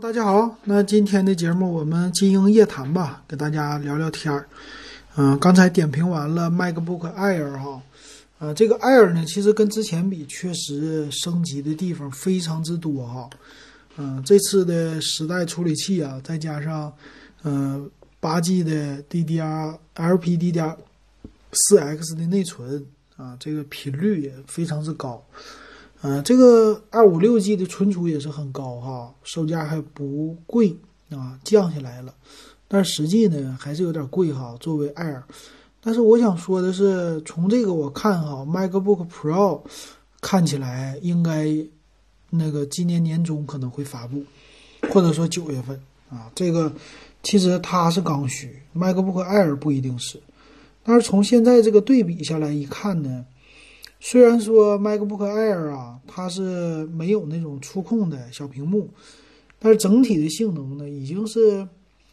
大家好。那今天的节目我们金鹰夜谈吧，给大家聊聊天儿。嗯，刚才点评完了 MacBook Air 哈，呃，这个 Air 呢，其实跟之前比，确实升级的地方非常之多哈。嗯，这次的十代处理器啊，再加上嗯八 G 的 DDR LPDDR 四 X 的内存啊，这个频率也非常之高。嗯，这个二五六 G 的存储也是很高哈，售价还不贵啊，降下来了，但实际呢还是有点贵哈。作为 Air，但是我想说的是，从这个我看哈，MacBook Pro 看起来应该那个今年年中可能会发布，或者说九月份啊。这个其实它是刚需，MacBook Air 不一定是，但是从现在这个对比下来一看呢。虽然说 MacBook Air 啊，它是没有那种触控的小屏幕，但是整体的性能呢，已经是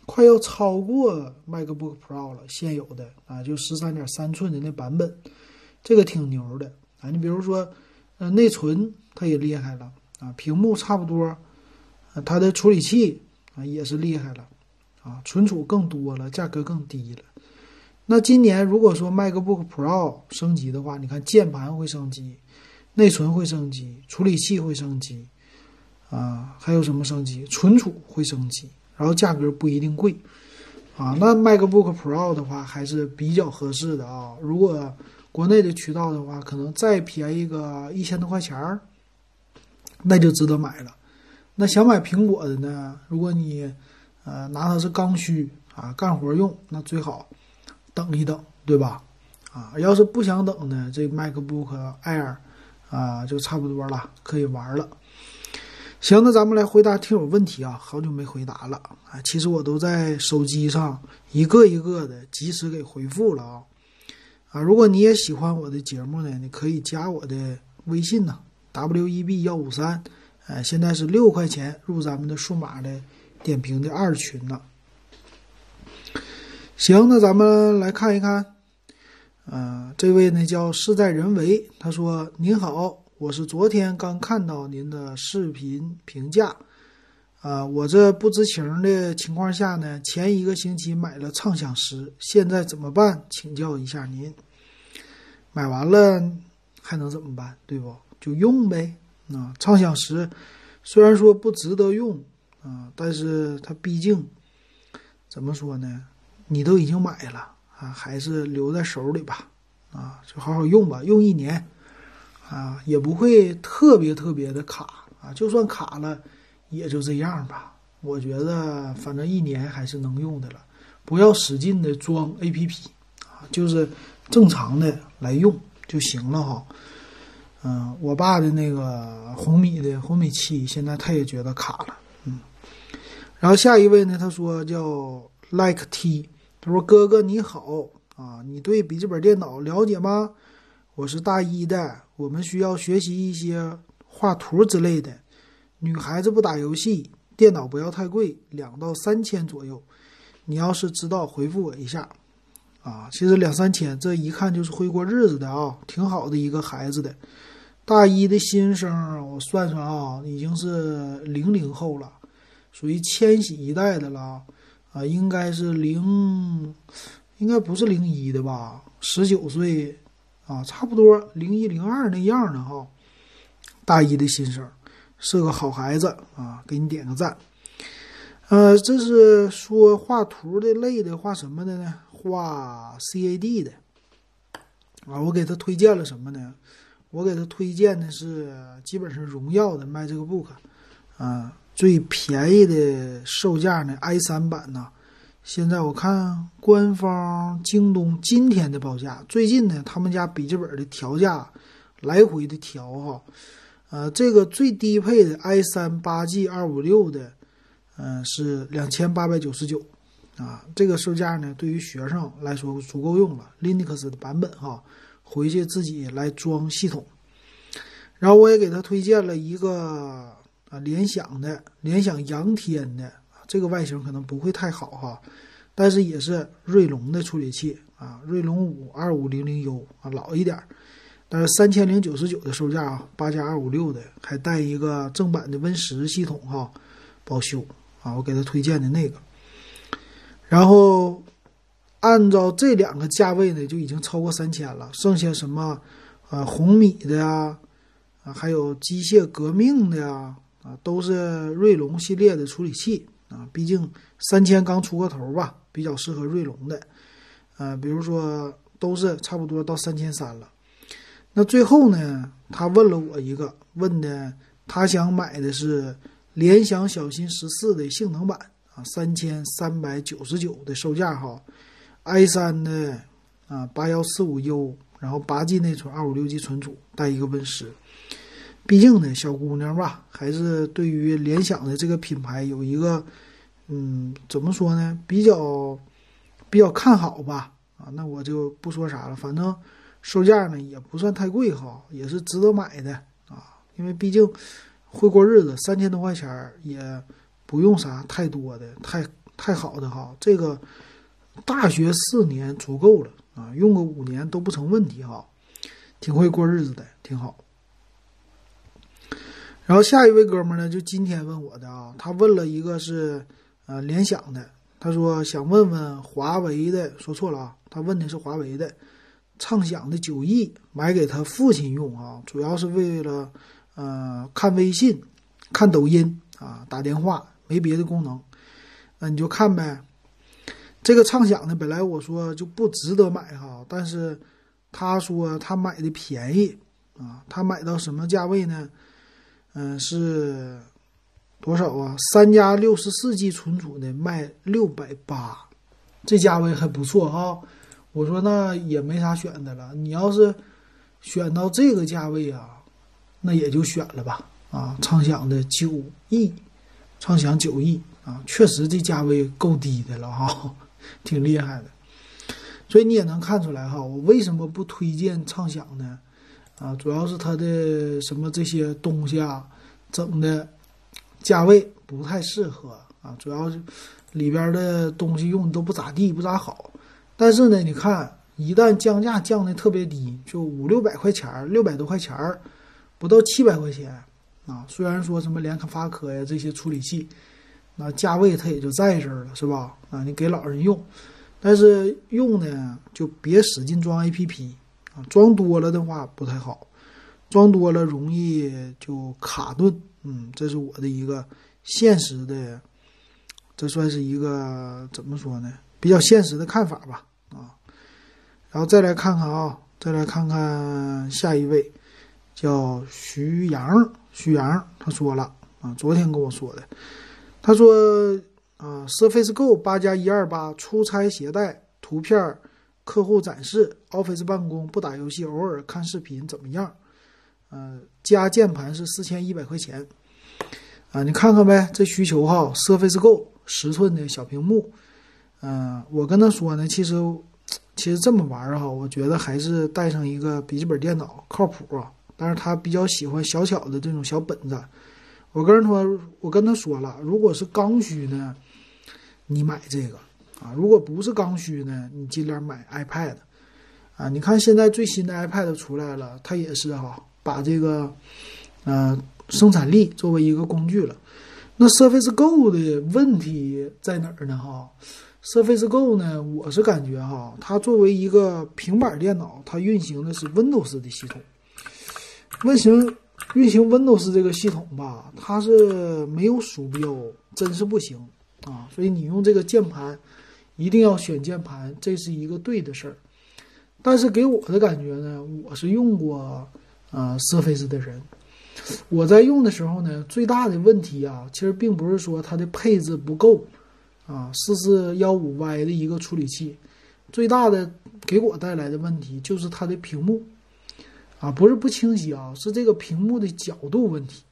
快要超过 MacBook Pro 了。现有的啊，就十三点三寸的那版本，这个挺牛的啊。你比如说，呃，内存它也厉害了啊，屏幕差不多，它的处理器啊也是厉害了啊，存储更多了，价格更低了。那今年如果说 MacBook Pro 升级的话，你看键盘会升级，内存会升级，处理器会升级，啊，还有什么升级？存储会升级，然后价格不一定贵，啊，那 MacBook Pro 的话还是比较合适的啊。如果国内的渠道的话，可能再便宜个一千多块钱儿，那就值得买了。那想买苹果的呢？如果你呃拿它是刚需啊，干活用，那最好。等一等，对吧？啊，要是不想等呢，这 MacBook Air 啊就差不多了，可以玩了。行，那咱们来回答听友问题啊，好久没回答了啊。其实我都在手机上一个一个的及时给回复了啊。啊，如果你也喜欢我的节目呢，你可以加我的微信呢，WEB 幺五三，哎，现在是六块钱入咱们的数码的点评的二群呢。行，那咱们来看一看，呃，这位呢叫事在人为，他说：“您好，我是昨天刚看到您的视频评价，啊，我这不知情的情况下呢，前一个星期买了畅享十，现在怎么办？请教一下您。买完了还能怎么办？对不？就用呗。啊，畅享十虽然说不值得用啊，但是它毕竟怎么说呢？”你都已经买了啊，还是留在手里吧，啊，就好好用吧，用一年，啊，也不会特别特别的卡啊，就算卡了，也就这样吧。我觉得反正一年还是能用的了，不要使劲的装 APP 啊，就是正常的来用就行了哈。嗯，我爸的那个红米的红米七，现在他也觉得卡了，嗯。然后下一位呢，他说叫 Like T。他说：“哥哥你好啊，你对笔记本电脑了解吗？我是大一的，我们需要学习一些画图之类的。女孩子不打游戏，电脑不要太贵，两到三千左右。你要是知道，回复我一下啊。其实两三千，这一看就是会过日子的啊，挺好的一个孩子的。大一的新生，我算算啊，已经是零零后了，属于千禧一代的了。”，啊应该是零，应该不是零一的吧？十九岁，啊，差不多零一零二那样的哈。大一的新生，是个好孩子啊，给你点个赞。呃，这是说画图的类的，画什么的呢？画 CAD 的。啊，我给他推荐了什么呢？我给他推荐的是基本上荣耀的卖这个 book，啊。最便宜的售价呢？i 三版呢？现在我看官方京东今天的报价，最近呢，他们家笔记本的调价来回的调哈。呃，这个最低配的 i 三八 G 二五六的，嗯，是两千八百九十九啊。这个售价呢，对于学生来说足够用了，Linux 的版本哈，回去自己来装系统。然后我也给他推荐了一个。啊，联想的联想阳天的这个外形可能不会太好哈，但是也是锐龙的处理器啊，锐龙五二五零零 U 啊，老一点，但是三千零九十九的售价啊，八加二五六的还带一个正版的 Win 十系统哈，保修啊，我给他推荐的那个。然后按照这两个价位呢，就已经超过三千了。剩下什么呃红米的呀，啊还有机械革命的呀，啊都是锐龙系列的处理器啊。毕竟三千刚出个头吧，比较适合锐龙的。呃，比如说都是差不多到三千三了。那最后呢，他问了我一个问的，他想买的是联想小新十四的性能版啊，三千三百九十九的售价哈，i 三的啊八幺四五 U，然后八 G 内存，二五六 G 存储，带一个 Win 十。毕竟呢，小姑娘吧，还是对于联想的这个品牌有一个嗯，怎么说呢，比较。比较看好吧，啊，那我就不说啥了。反正售价呢也不算太贵哈，也是值得买的啊。因为毕竟会过日子，三千多块钱也不用啥太多的，太太好的哈。这个大学四年足够了啊，用个五年都不成问题哈，挺会过日子的，挺好。然后下一位哥们呢，就今天问我的啊，他问了一个是呃联想的。他说想问问华为的，说错了啊，他问的是华为的畅享的九 E，买给他父亲用啊，主要是为了呃看微信、看抖音啊、打电话，没别的功能。那你就看呗。这个畅享的本来我说就不值得买哈，但是他说他买的便宜啊，他买到什么价位呢？嗯，是。多少啊？三加六十四 G 存储的卖六百八，这价位还不错哈。我说那也没啥选的了。你要是选到这个价位啊，那也就选了吧。啊，畅享的九亿，畅享九亿啊，确实这价位够低的了哈，挺厉害的。所以你也能看出来哈，我为什么不推荐畅享呢？啊，主要是它的什么这些东西啊，整的。价位不太适合啊，主要是里边的东西用的都不咋地，不咋好。但是呢，你看一旦降价降的特别低，就五六百块钱六百多块钱不到七百块钱啊。虽然说什么联发科呀这些处理器，那价位它也就在这儿了，是吧？啊，你给老人用，但是用呢就别使劲装 APP 装多了的话不太好，装多了容易就卡顿。嗯，这是我的一个现实的，这算是一个怎么说呢？比较现实的看法吧。啊，然后再来看看啊，再来看看下一位，叫徐阳，徐阳他说了啊，昨天跟我说的，他说啊，Surface Go 八加一二八出差携带，图片客户展示，Office 办公不打游戏，偶尔看视频怎么样？呃，加键盘是四千一百块钱，啊，你看看呗，这需求哈，Surface Go 十寸的小屏幕，嗯，我跟他说呢，其实其实这么玩哈，我觉得还是带上一个笔记本电脑靠谱啊，但是他比较喜欢小巧的这种小本子，我跟人说，我跟他说了，如果是刚需呢，你买这个啊，如果不是刚需呢，你尽量买 iPad，啊，你看现在最新的 iPad 出来了，它也是哈。把这个，呃，生产力作为一个工具了。那 Surface Go 的问题在哪儿呢？哈，Surface Go 呢，我是感觉哈，它作为一个平板电脑，它运行的是 Windows 的系统。运行运行 Windows 这个系统吧，它是没有鼠标，真是不行啊。所以你用这个键盘，一定要选键盘，这是一个对的事儿。但是给我的感觉呢，我是用过。啊，Surface 的人，我在用的时候呢，最大的问题啊，其实并不是说它的配置不够啊，四四幺五 Y 的一个处理器，最大的给我带来的问题就是它的屏幕啊，不是不清晰啊，是这个屏幕的角度问题。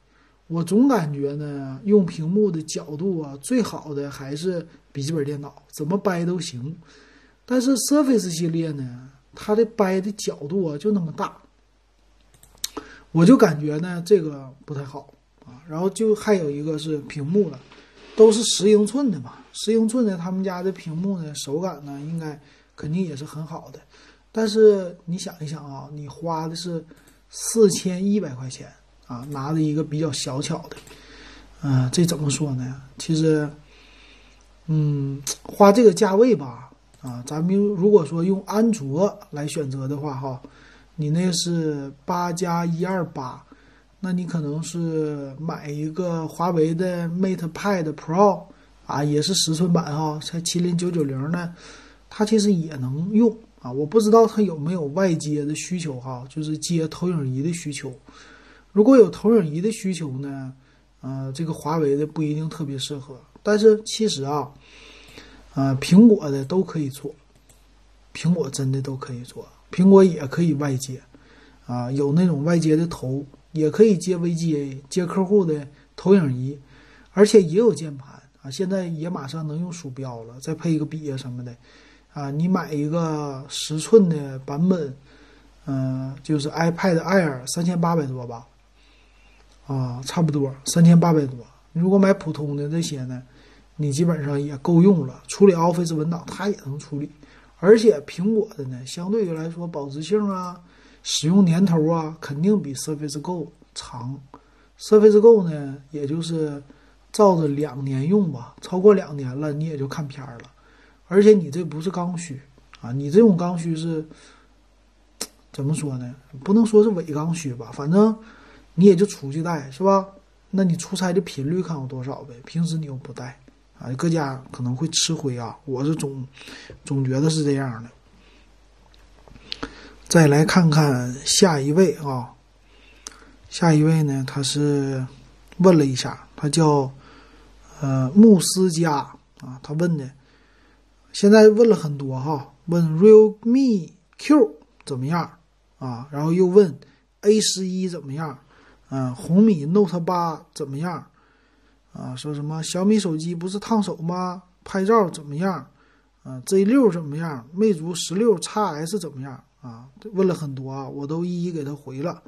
我总感觉呢，用屏幕的角度啊，最好的还是笔记本电脑，怎么掰都行。但是 Surface 系列呢，它的掰的角度啊，就那么大。我就感觉呢，这个不太好啊。然后就还有一个是屏幕了，都是十英寸的嘛，十英寸的他们家的屏幕呢，手感呢应该肯定也是很好的。但是你想一想啊，你花的是四千一百块钱啊，拿着一个比较小巧的，嗯，这怎么说呢？其实，嗯，花这个价位吧，啊，咱们如果说用安卓来选择的话，哈，你那是八加一二八，那你可能是买一个华为的 Mate Pad Pro 啊，也是十寸版哈，才麒麟九九零呢，它其实也能用啊。我不知道它有没有外接的需求哈，就是接投影仪的需求。如果有投影仪的需求呢？呃，这个华为的不一定特别适合，但是其实啊，呃，苹果的都可以做，苹果真的都可以做，苹果也可以外接，啊，有那种外接的头，也可以接 VGA，接客户的投影仪，而且也有键盘啊，现在也马上能用鼠标了，再配一个笔啊什么的，啊，你买一个十寸的版本，嗯，就是 iPad Air 三千八百多吧。啊，差不多三千八百多。如果买普通的这些呢，你基本上也够用了。处理 Office 文档，它也能处理。而且苹果的呢，相对于来说，保值性啊、使用年头啊，肯定比 Surface Go 长。Surface Go 呢，也就是照着两年用吧，超过两年了，你也就看片儿了。而且你这不是刚需啊，你这种刚需是怎么说呢？不能说是伪刚需吧，反正。你也就出去带是吧？那你出差的频率看有多少呗？平时你又不带啊，搁家可能会吃灰啊。我是总总觉得是这样的。再来看看下一位啊，下一位呢，他是问了一下，他叫呃慕斯加啊，他问的，现在问了很多哈，问 Realme Q 怎么样啊？然后又问 A 十一怎么样？嗯，红米 Note 八怎么样？啊，说什么小米手机不是烫手吗？拍照怎么样？啊，Z 六怎么样？魅族十六 x S 怎么样？啊，问了很多啊，我都一一给他回了。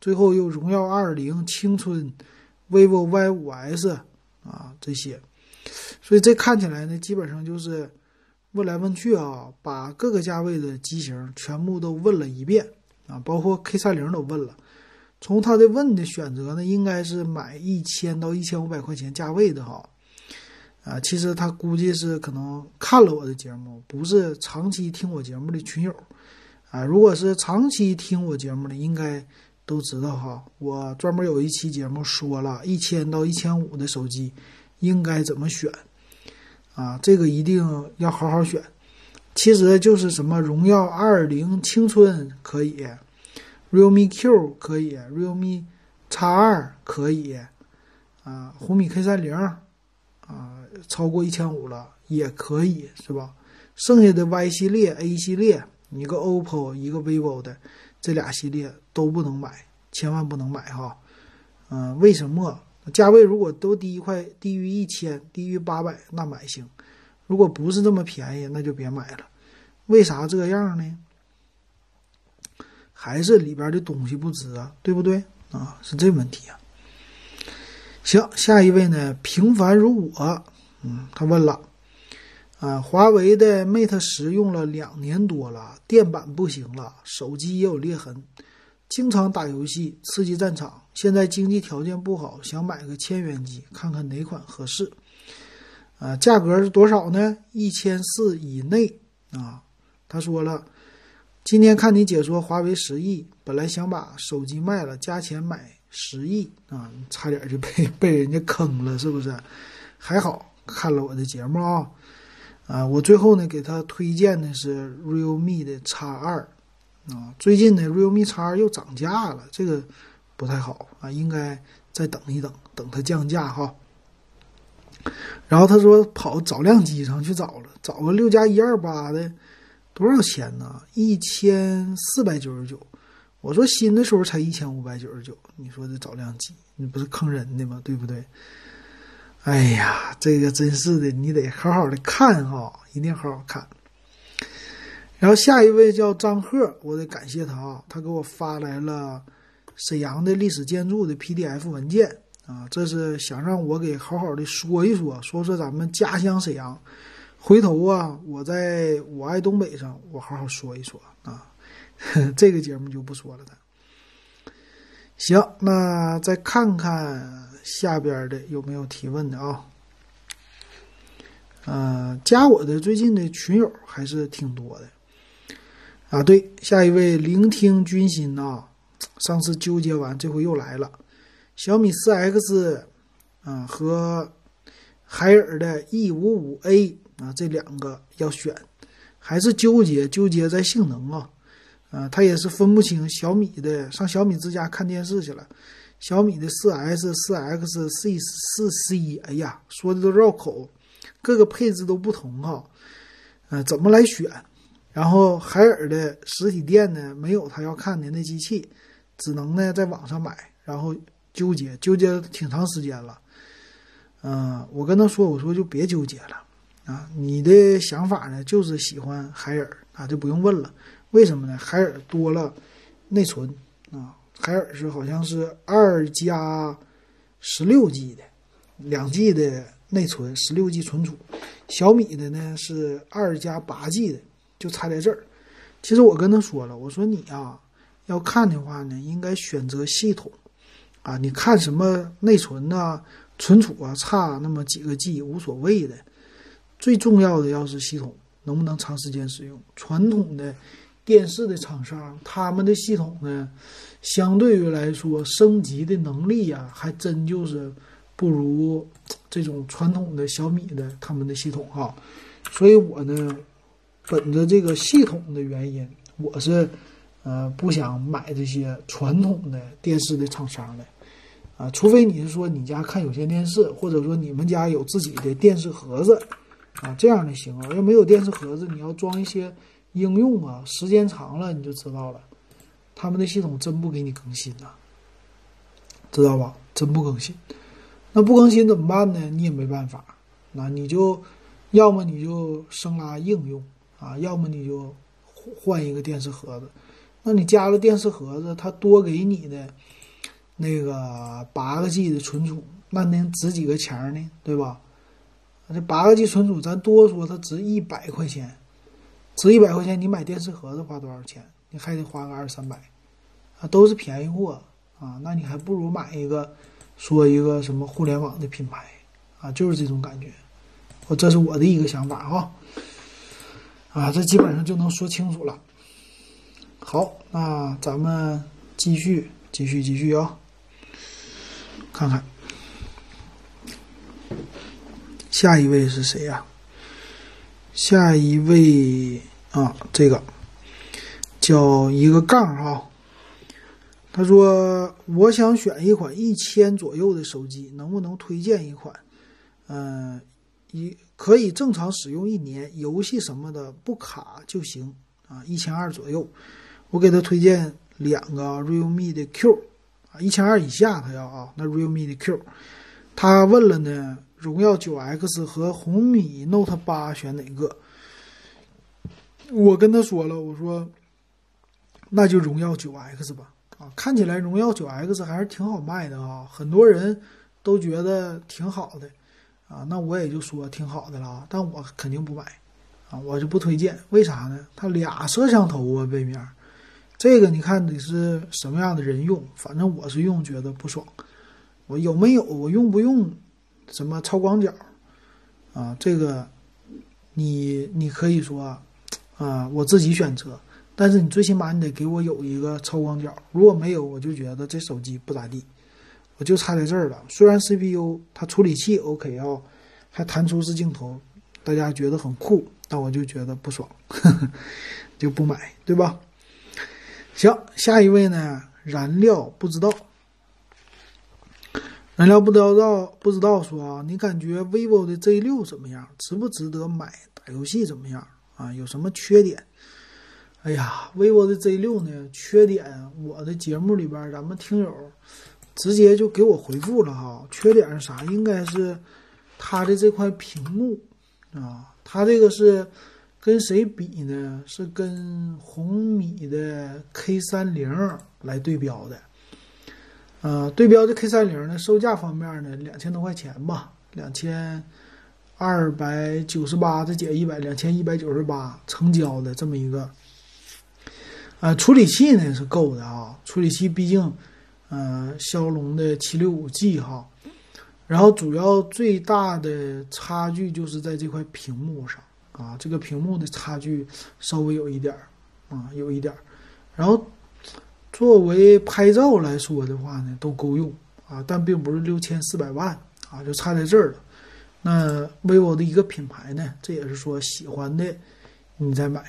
最后又荣耀二零、青春、vivo Y 五 S 啊这些，所以这看起来呢，基本上就是问来问去啊，把各个价位的机型全部都问了一遍啊，包括 K 三零都问了。从他的问的选择呢，应该是买一千到一千五百块钱价位的哈，啊，其实他估计是可能看了我的节目，不是长期听我节目的群友，啊，如果是长期听我节目的，应该都知道哈，我专门有一期节目说了一千到一千五的手机应该怎么选，啊，这个一定要好好选，其实就是什么荣耀二零青春可以。Realme Q 可以，realme X 二可以，啊，红米 K 三零，啊，超过一千五了也可以，是吧？剩下的 Y 系列、A 系列，一个 OPPO，一个 vivo 的，这俩系列都不能买，千万不能买哈。嗯，为什么？价位如果都低一块，低于一千，低于八百，那买行；如果不是这么便宜，那就别买了。为啥这样呢？还是里边的东西不值啊，对不对啊？是这问题啊。行，下一位呢？平凡如我，嗯，他问了，啊，华为的 Mate 十用了两年多了，电板不行了，手机也有裂痕，经常打游戏，刺激战场。现在经济条件不好，想买个千元机，看看哪款合适。啊，价格是多少呢？一千四以内啊。他说了。今天看你解说华为十亿本来想把手机卖了，加钱买十亿啊，差点就被 被人家坑了，是不是？还好看了我的节目啊，啊，我最后呢给他推荐的是 Realme 的 X 二啊，最近呢 Realme X 二又涨价了，这个不太好啊，应该再等一等，等它降价哈。然后他说跑找靓机上去找了，找个六加一二八的。多少钱呢？一千四百九十九。我说新的时候才一千五百九十九。你说这找量机，你不是坑人的吗？对不对？哎呀，这个真是的，你得好好的看哈，一定好好看。然后下一位叫张贺，我得感谢他啊，他给我发来了沈阳的历史建筑的 PDF 文件啊，这是想让我给好好的说一说，说说咱们家乡沈阳。回头啊，我在我爱东北上，我好好说一说啊。这个节目就不说了的。行，那再看看下边的有没有提问的啊？呃，加我的最近的群友还是挺多的啊。对，下一位聆听军心啊，上次纠结完，这回又来了。小米四 X 啊和海尔的 E 五五 A 啊这两个要选，还是纠结纠结在性能啊。啊，他也是分不清小米的，上小米之家看电视去了。小米的四 S、四 X、C 四 C，哎呀，说的都绕口。各个配置都不同哈，呃，怎么来选？然后海尔的实体店呢没有他要看的那机器，只能呢在网上买，然后纠结纠结挺长时间了。嗯，我跟他说，我说就别纠结了啊，你的想法呢就是喜欢海尔啊，就不用问了。为什么呢？海尔多了内存啊，海尔是好像是二加十六 G 的，两 G 的。内存十六 G 存储，小米的呢是二加八 G 的，就差在这儿。其实我跟他说了，我说你啊要看的话呢，应该选择系统啊，你看什么内存呐、存储啊，差那么几个 G 无所谓的，最重要的要是系统能不能长时间使用。传统的电视的厂商，他们的系统呢，相对于来说升级的能力呀，还真就是不如。这种传统的小米的他们的系统哈，所以我呢，本着这个系统的原因，我是呃不想买这些传统的电视的厂商的啊，除非你是说你家看有线电视，或者说你们家有自己的电视盒子啊，这样的行啊。要没有电视盒子，你要装一些应用啊，时间长了你就知道了，他们的系统真不给你更新呐，知道吧？真不更新。那不更新怎么办呢？你也没办法，那你就要么你就生拉应用啊，要么你就换一个电视盒子。那你加了电视盒子，它多给你的那个八个 G 的存储，那能值几个钱呢？对吧？这八个 G 存储，咱多说它值一百块钱，值一百块钱，你买电视盒子花多少钱？你还得花个二三百，啊，都是便宜货啊，那你还不如买一个。说一个什么互联网的品牌啊，就是这种感觉，我这是我的一个想法哈，啊，这基本上就能说清楚了。好，那咱们继续，继续，继续啊，看看下一位是谁呀？下一位啊，这个叫一个杠哈。他说：“我想选一款一千左右的手机，能不能推荐一款？嗯，一可以正常使用一年，游戏什么的不卡就行啊。一千二左右，我给他推荐两个 realme 的 Q 啊，一千二以下他要啊。那 realme 的 Q，他问了呢，荣耀九 X 和红米 Note 八选哪个？我跟他说了，我说那就荣耀九 X 吧。”啊，看起来荣耀九 X 还是挺好卖的啊，很多人都觉得挺好的，啊，那我也就说挺好的了，但我肯定不买，啊，我就不推荐，为啥呢？它俩摄像头啊，背面，这个你看得是什么样的人用？反正我是用，觉得不爽。我有没有？我用不用？什么超广角？啊，这个你你可以说，啊，我自己选择。但是你最起码你得给我有一个超广角，如果没有，我就觉得这手机不咋地。我就差在这儿了。虽然 CPU 它处理器 OK 啊，还弹出式镜头，大家觉得很酷，但我就觉得不爽，呵 呵就不买，对吧？行，下一位呢？燃料不知道，燃料不知道不知道说啊，你感觉 vivo 的 Z 六怎么样？值不值得买？打游戏怎么样？啊，有什么缺点？哎呀，vivo 的 Z 六呢？缺点，我的节目里边，咱们听友直接就给我回复了哈。缺点是啥？应该是它的这块屏幕啊，它这个是跟谁比呢？是跟红米的 K 三零来对标的。呃，对标的 K 三零呢，售价方面呢，两千多块钱吧，两千二百九十八再减一百，两千一百九十八成交的这么一个。啊，处理器呢是够的啊，处理器毕竟，呃，骁龙的七六五 G 哈。然后主要最大的差距就是在这块屏幕上啊，这个屏幕的差距稍微有一点儿啊，有一点儿。然后作为拍照来说的话呢，都够用啊，但并不是六千四百万啊，就差在这儿了。那 vivo 的一个品牌呢，这也是说喜欢的你再买，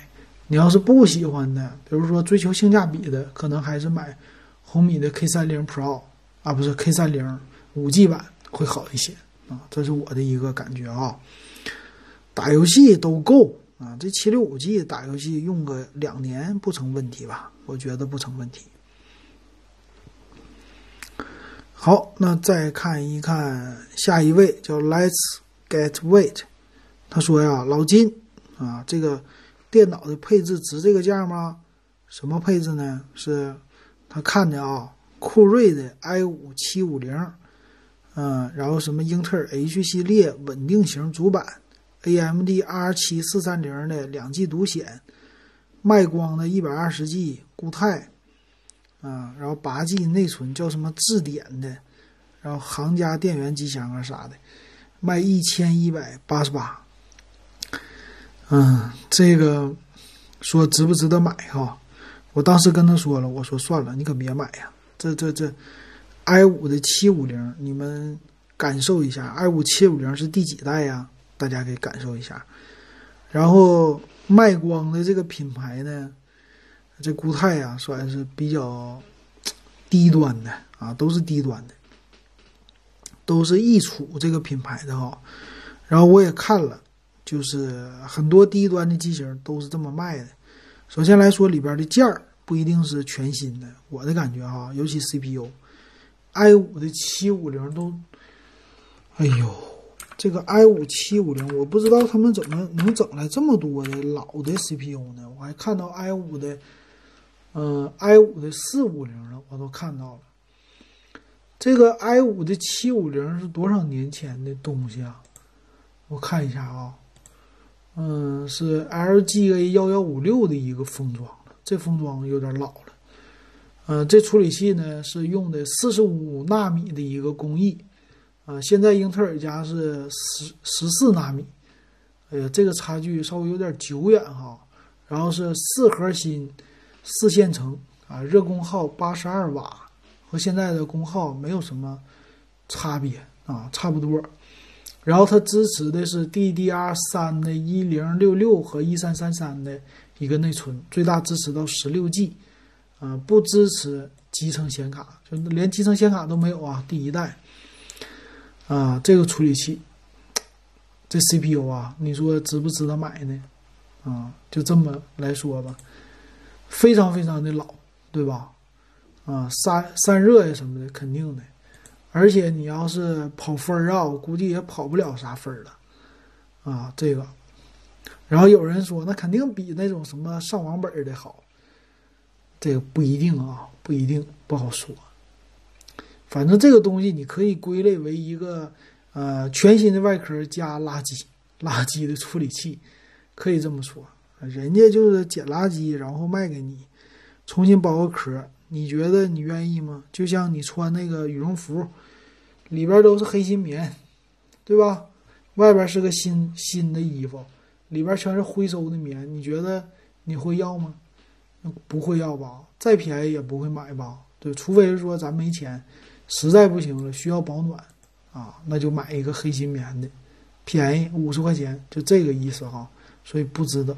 你要是不喜欢的，比如说追求性价比的，可能还是买红米的 K 三零 Pro 啊，不是 K 三零五 G 版。会好一些啊，这是我的一个感觉啊。打游戏都够啊，这七六五 G 打游戏用个两年不成问题吧？我觉得不成问题。好，那再看一看下一位叫 Let's Get Weight，他说呀，老金啊，这个电脑的配置值这个价吗？什么配置呢？是他看的啊，酷睿的 i 五七五零。嗯，然后什么英特尔 H 系列稳定型主板，AMD R 七四三零的两 G 独显，卖光的一百二十 G 固态，啊，然后八 G 内存叫什么智点的，然后行家电源机箱啊啥的，卖一千一百八十八。嗯，这个说值不值得买哈？我当时跟他说了，我说算了，你可别买呀，这这这。i 五的七五零，你们感受一下，i 五七五零是第几代呀？大家给感受一下。然后卖光的这个品牌呢，这固态呀算是比较低端的啊，都是低端的，都是易储这个品牌的哈。然后我也看了，就是很多低端的机型都是这么卖的。首先来说，里边的件儿不一定是全新的，我的感觉哈，尤其 CPU。i 五的七五零都，哎呦，这个 i 五七五零，我不知道他们怎么能整来这么多的老的 CPU 呢？我还看到 i 五的，嗯，i 五的四五零了，我都看到了。这个 i 五的七五零是多少年前的东西啊？我看一下啊，嗯，是 LGA 幺幺五六的一个封装这封装有点老了。嗯，这处理器呢是用的四十五纳米的一个工艺，啊，现在英特尔家是十十四纳米，哎呀，这个差距稍微有点久远哈。然后是四核心，四线程啊，热功耗八十二瓦，和现在的功耗没有什么差别啊，差不多。然后它支持的是 DDR 三的一零六六和一三三三的一个内存，最大支持到十六 G。啊，不支持集成显卡，就连集成显卡都没有啊！第一代，啊，这个处理器，这 CPU 啊，你说值不值得买呢？啊，就这么来说吧，非常非常的老，对吧？啊，散散热呀什么的，肯定的。而且你要是跑分啊，我估计也跑不了啥分了。啊，这个，然后有人说，那肯定比那种什么上网本的好。这个不一定啊，不一定，不好说。反正这个东西你可以归类为一个呃全新的外壳加垃圾垃圾的处理器，可以这么说。人家就是捡垃圾然后卖给你，重新包个壳，你觉得你愿意吗？就像你穿那个羽绒服，里边都是黑心棉，对吧？外边是个新新的衣服，里边全是回收的棉，你觉得你会要吗？不会要吧？再便宜也不会买吧？对，除非是说咱没钱，实在不行了需要保暖啊，那就买一个黑心棉的，便宜五十块钱，就这个意思哈。所以不值得。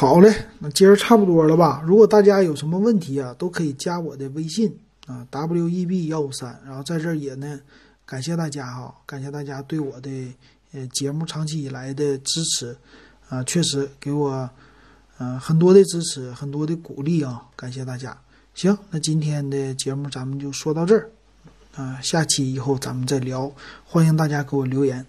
好嘞，那今儿差不多了吧？如果大家有什么问题啊，都可以加我的微信啊，w e b 幺五三。然后在这儿也呢，感谢大家哈，感谢大家对我的呃节目长期以来的支持啊，确实给我。嗯，很多的支持，很多的鼓励啊，感谢大家。行，那今天的节目咱们就说到这儿，啊，下期以后咱们再聊，欢迎大家给我留言。